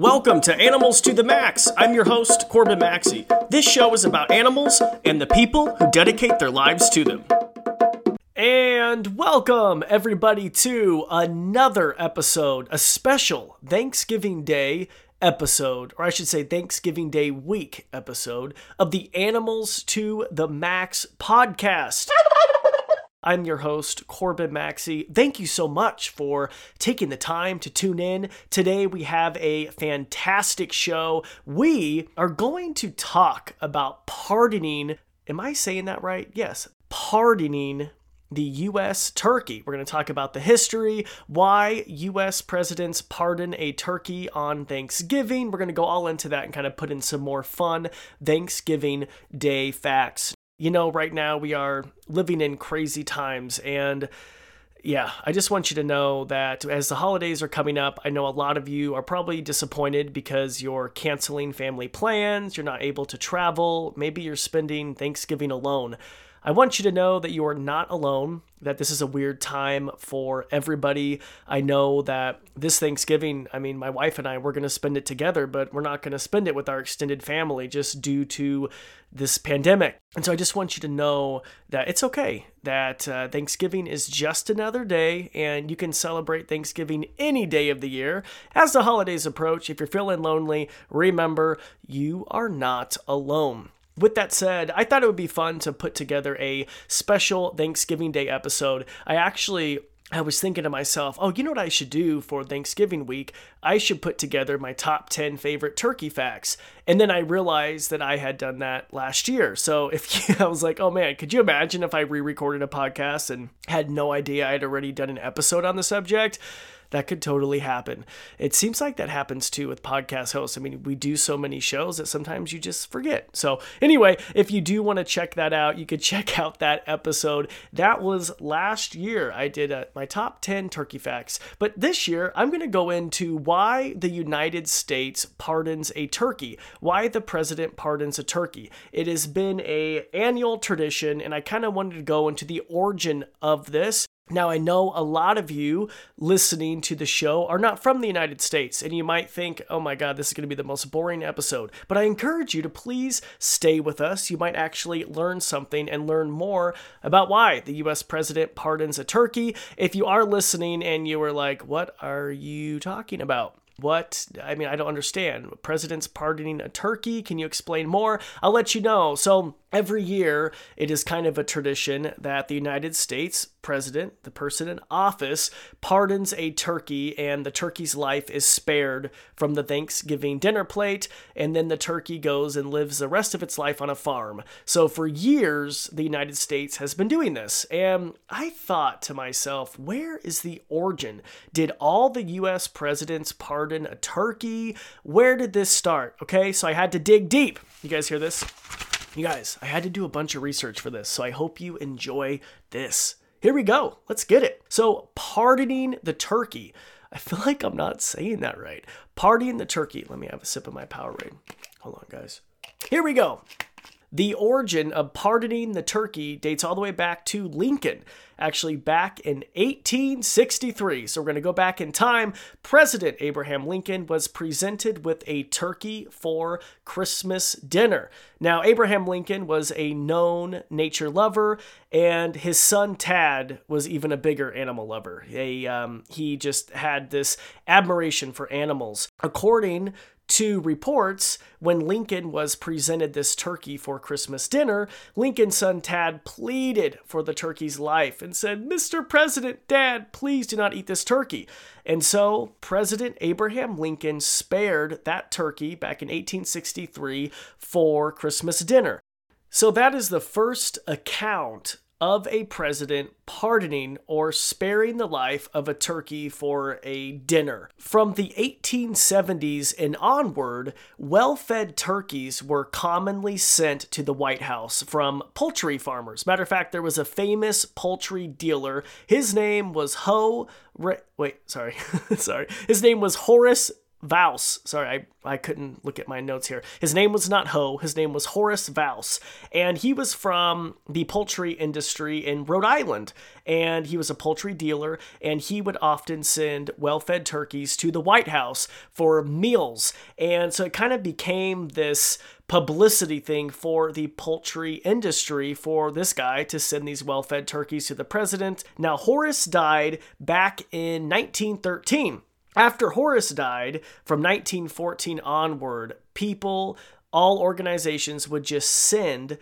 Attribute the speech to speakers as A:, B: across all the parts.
A: Welcome to Animals to the Max. I'm your host, Corbin Maxey. This show is about animals and the people who dedicate their lives to them. And welcome, everybody, to another episode, a special Thanksgiving Day episode, or I should say Thanksgiving Day week episode of the Animals to the Max podcast. I'm your host, Corbin Maxey. Thank you so much for taking the time to tune in. Today we have a fantastic show. We are going to talk about pardoning. Am I saying that right? Yes, pardoning the U.S. turkey. We're going to talk about the history, why U.S. presidents pardon a turkey on Thanksgiving. We're going to go all into that and kind of put in some more fun Thanksgiving Day facts you know, right now we are living in crazy times. And yeah, I just want you to know that as the holidays are coming up, I know a lot of you are probably disappointed because you're canceling family plans, you're not able to travel, maybe you're spending Thanksgiving alone. I want you to know that you are not alone, that this is a weird time for everybody. I know that this Thanksgiving, I mean, my wife and I, we're going to spend it together, but we're not going to spend it with our extended family just due to this pandemic. And so I just want you to know that it's okay, that uh, Thanksgiving is just another day, and you can celebrate Thanksgiving any day of the year. As the holidays approach, if you're feeling lonely, remember you are not alone with that said, I thought it would be fun to put together a special Thanksgiving Day episode. I actually I was thinking to myself, oh, you know what I should do for Thanksgiving week? I should put together my top 10 favorite turkey facts. And then I realized that I had done that last year. So if you, I was like, oh man, could you imagine if I re recorded a podcast and had no idea I'd already done an episode on the subject? That could totally happen. It seems like that happens too with podcast hosts. I mean, we do so many shows that sometimes you just forget. So, anyway, if you do want to check that out, you could check out that episode. That was last year. I did uh, my top 10 turkey facts. But this year, I'm going to go into why the United States pardons a turkey, why the president pardons a turkey. It has been a annual tradition and I kind of wanted to go into the origin of this now, I know a lot of you listening to the show are not from the United States, and you might think, oh my God, this is going to be the most boring episode. But I encourage you to please stay with us. You might actually learn something and learn more about why the US president pardons a turkey. If you are listening and you were like, what are you talking about? What? I mean, I don't understand. President's pardoning a turkey? Can you explain more? I'll let you know. So, every year, it is kind of a tradition that the United States president, the person in office, pardons a turkey, and the turkey's life is spared from the Thanksgiving dinner plate, and then the turkey goes and lives the rest of its life on a farm. So, for years, the United States has been doing this. And I thought to myself, where is the origin? Did all the US presidents pardon a turkey? Where did this start? Okay, so I had to dig deep. You guys hear this? You guys, I had to do a bunch of research for this, so I hope you enjoy this. Here we go. Let's get it. So, pardoning the turkey. I feel like I'm not saying that right. Pardoning the turkey. Let me have a sip of my Powerade. Hold on, guys. Here we go. The origin of pardoning the turkey dates all the way back to Lincoln, actually back in 1863. So we're going to go back in time. President Abraham Lincoln was presented with a turkey for Christmas dinner. Now, Abraham Lincoln was a known nature lover, and his son Tad was even a bigger animal lover. A, um, he just had this admiration for animals. According to reports when Lincoln was presented this turkey for Christmas dinner, Lincoln's son Tad pleaded for the turkey's life and said, Mr. President, Dad, please do not eat this turkey. And so President Abraham Lincoln spared that turkey back in 1863 for Christmas dinner. So that is the first account of a president pardoning or sparing the life of a turkey for a dinner. From the 1870s and onward, well fed turkeys were commonly sent to the White House from poultry farmers. Matter of fact, there was a famous poultry dealer. His name was Ho. Re- Wait, sorry. sorry. His name was Horace Vose. Sorry, I, I couldn't look at my notes here. His name was not Ho, his name was Horace Vose. And he was from the poultry industry in Rhode Island. And he was a poultry dealer, and he would often send well fed turkeys to the White House for meals. And so it kind of became this publicity thing for the poultry industry for this guy to send these well fed turkeys to the president. Now, Horace died back in 1913. After Horace died, from 1914 onward, people, all organizations would just send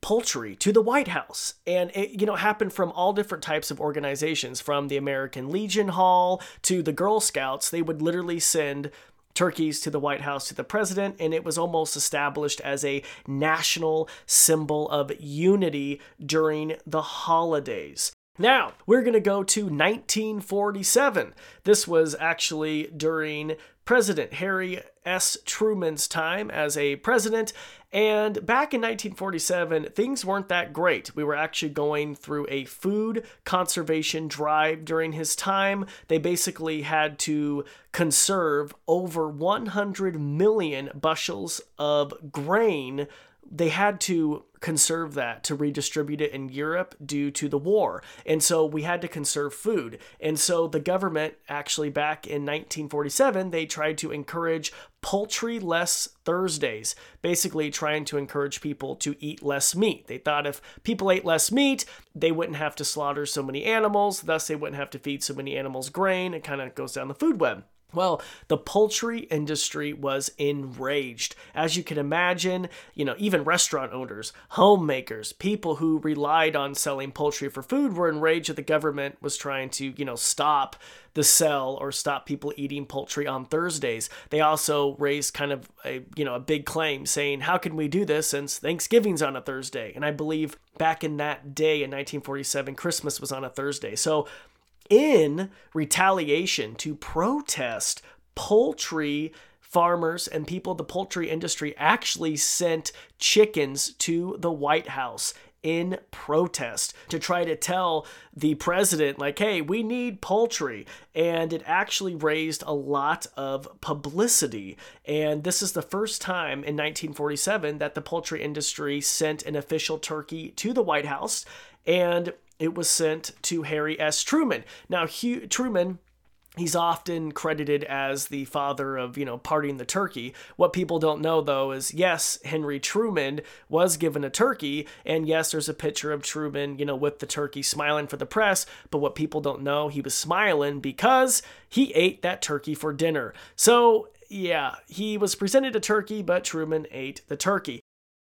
A: poultry to the White House. And it, you know, happened from all different types of organizations, from the American Legion Hall to the Girl Scouts. They would literally send turkeys to the White House to the president, and it was almost established as a national symbol of unity during the holidays. Now, we're going to go to 1947. This was actually during President Harry S. Truman's time as a president. And back in 1947, things weren't that great. We were actually going through a food conservation drive during his time. They basically had to conserve over 100 million bushels of grain they had to conserve that to redistribute it in Europe due to the war. And so we had to conserve food. And so the government actually back in 1947 they tried to encourage poultry less Thursdays, basically trying to encourage people to eat less meat. They thought if people ate less meat, they wouldn't have to slaughter so many animals, thus they wouldn't have to feed so many animals grain. It kind of goes down the food web. Well, the poultry industry was enraged. As you can imagine, you know, even restaurant owners, homemakers, people who relied on selling poultry for food were enraged that the government was trying to, you know, stop the sell or stop people eating poultry on Thursdays. They also raised kind of a, you know, a big claim saying, "How can we do this since Thanksgiving's on a Thursday?" And I believe back in that day in 1947, Christmas was on a Thursday. So in retaliation to protest poultry farmers and people of the poultry industry actually sent chickens to the White House in protest to try to tell the president, like, hey, we need poultry. And it actually raised a lot of publicity. And this is the first time in 1947 that the poultry industry sent an official turkey to the White House. And it was sent to Harry S. Truman. Now, Hugh, Truman he's often credited as the father of you know parting the turkey what people don't know though is yes henry truman was given a turkey and yes there's a picture of truman you know with the turkey smiling for the press but what people don't know he was smiling because he ate that turkey for dinner so yeah, he was presented a turkey, but Truman ate the turkey.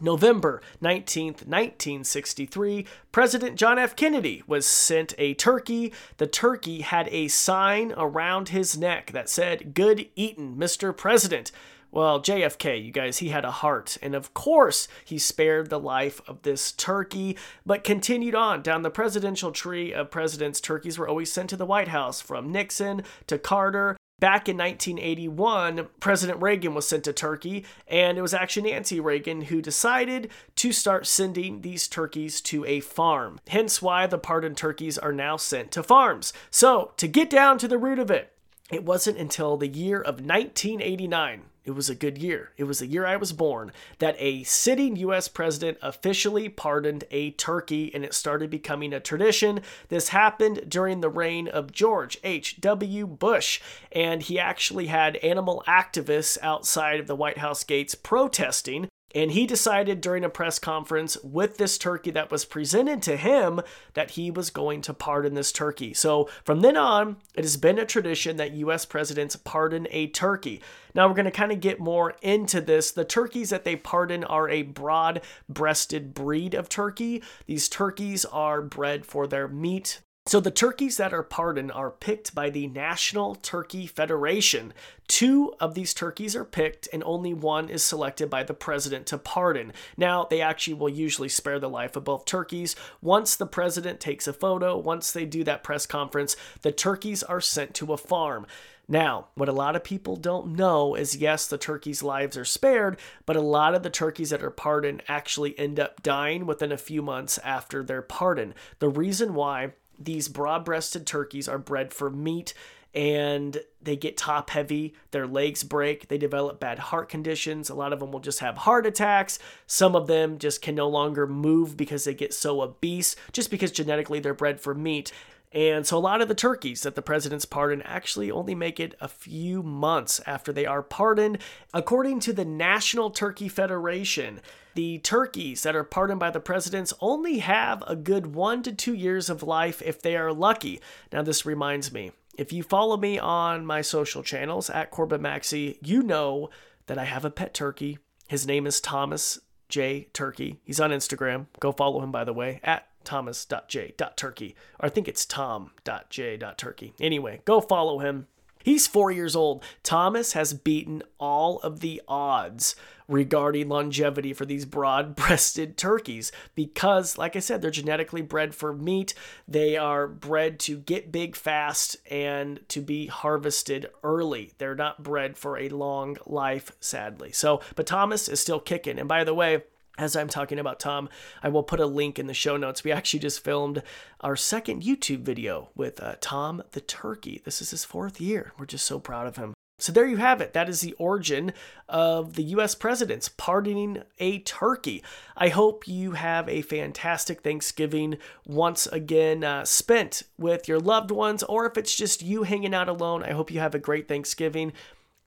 A: November 19th, 1963, President John F. Kennedy was sent a turkey. The turkey had a sign around his neck that said, Good eatin', Mr. President. Well, JFK, you guys, he had a heart, and of course, he spared the life of this turkey, but continued on down the presidential tree of presidents. Turkeys were always sent to the White House, from Nixon to Carter Back in 1981, President Reagan was sent to Turkey, and it was actually Nancy Reagan who decided to start sending these turkeys to a farm. Hence why the pardoned turkeys are now sent to farms. So, to get down to the root of it, it wasn't until the year of 1989 it was a good year. It was the year I was born that a sitting US president officially pardoned a turkey and it started becoming a tradition. This happened during the reign of George H.W. Bush, and he actually had animal activists outside of the White House gates protesting and he decided during a press conference with this turkey that was presented to him that he was going to pardon this turkey. So from then on, it has been a tradition that US presidents pardon a turkey. Now we're going to kind of get more into this. The turkeys that they pardon are a broad breasted breed of turkey. These turkeys are bred for their meat, so the turkeys that are pardoned are picked by the National Turkey Federation. Two of these turkeys are picked, and only one is selected by the president to pardon. Now, they actually will usually spare the life of both turkeys. Once the president takes a photo, once they do that press conference, the turkeys are sent to a farm. Now, what a lot of people don't know is yes, the turkeys' lives are spared, but a lot of the turkeys that are pardoned actually end up dying within a few months after their pardon. The reason why these broad breasted turkeys are bred for meat and they get top heavy, their legs break, they develop bad heart conditions. A lot of them will just have heart attacks. Some of them just can no longer move because they get so obese, just because genetically they're bred for meat. And so a lot of the turkeys that the president's pardon actually only make it a few months after they are pardoned. According to the National Turkey Federation, the turkeys that are pardoned by the presidents only have a good one to two years of life if they are lucky. Now, this reminds me if you follow me on my social channels at Corbin Maxey, you know that I have a pet turkey. His name is Thomas J. Turkey. He's on Instagram. Go follow him, by the way, at thomas.j.turkey. Or I think it's tom.j.turkey. Anyway, go follow him. He's four years old. Thomas has beaten all of the odds regarding longevity for these broad breasted turkeys because, like I said, they're genetically bred for meat. They are bred to get big fast and to be harvested early. They're not bred for a long life, sadly. So, but Thomas is still kicking. And by the way, as I'm talking about Tom, I will put a link in the show notes. We actually just filmed our second YouTube video with uh, Tom the Turkey. This is his fourth year. We're just so proud of him. So there you have it. That is the origin of the US presidents pardoning a turkey. I hope you have a fantastic Thanksgiving once again uh, spent with your loved ones, or if it's just you hanging out alone, I hope you have a great Thanksgiving.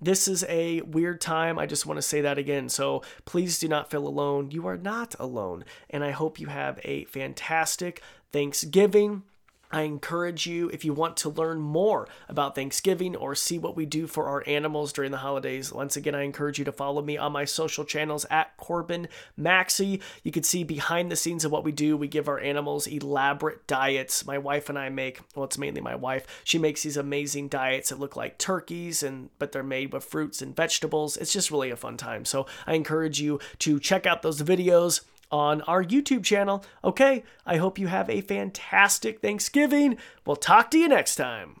A: This is a weird time. I just want to say that again. So please do not feel alone. You are not alone. And I hope you have a fantastic Thanksgiving. I encourage you, if you want to learn more about Thanksgiving or see what we do for our animals during the holidays, once again, I encourage you to follow me on my social channels at Corbin Maxey. You can see behind the scenes of what we do. We give our animals elaborate diets. My wife and I make, well, it's mainly my wife. She makes these amazing diets that look like turkeys, and but they're made with fruits and vegetables. It's just really a fun time. So I encourage you to check out those videos on our YouTube channel. Okay, I hope you have a fantastic Thanksgiving. We'll talk to you next time.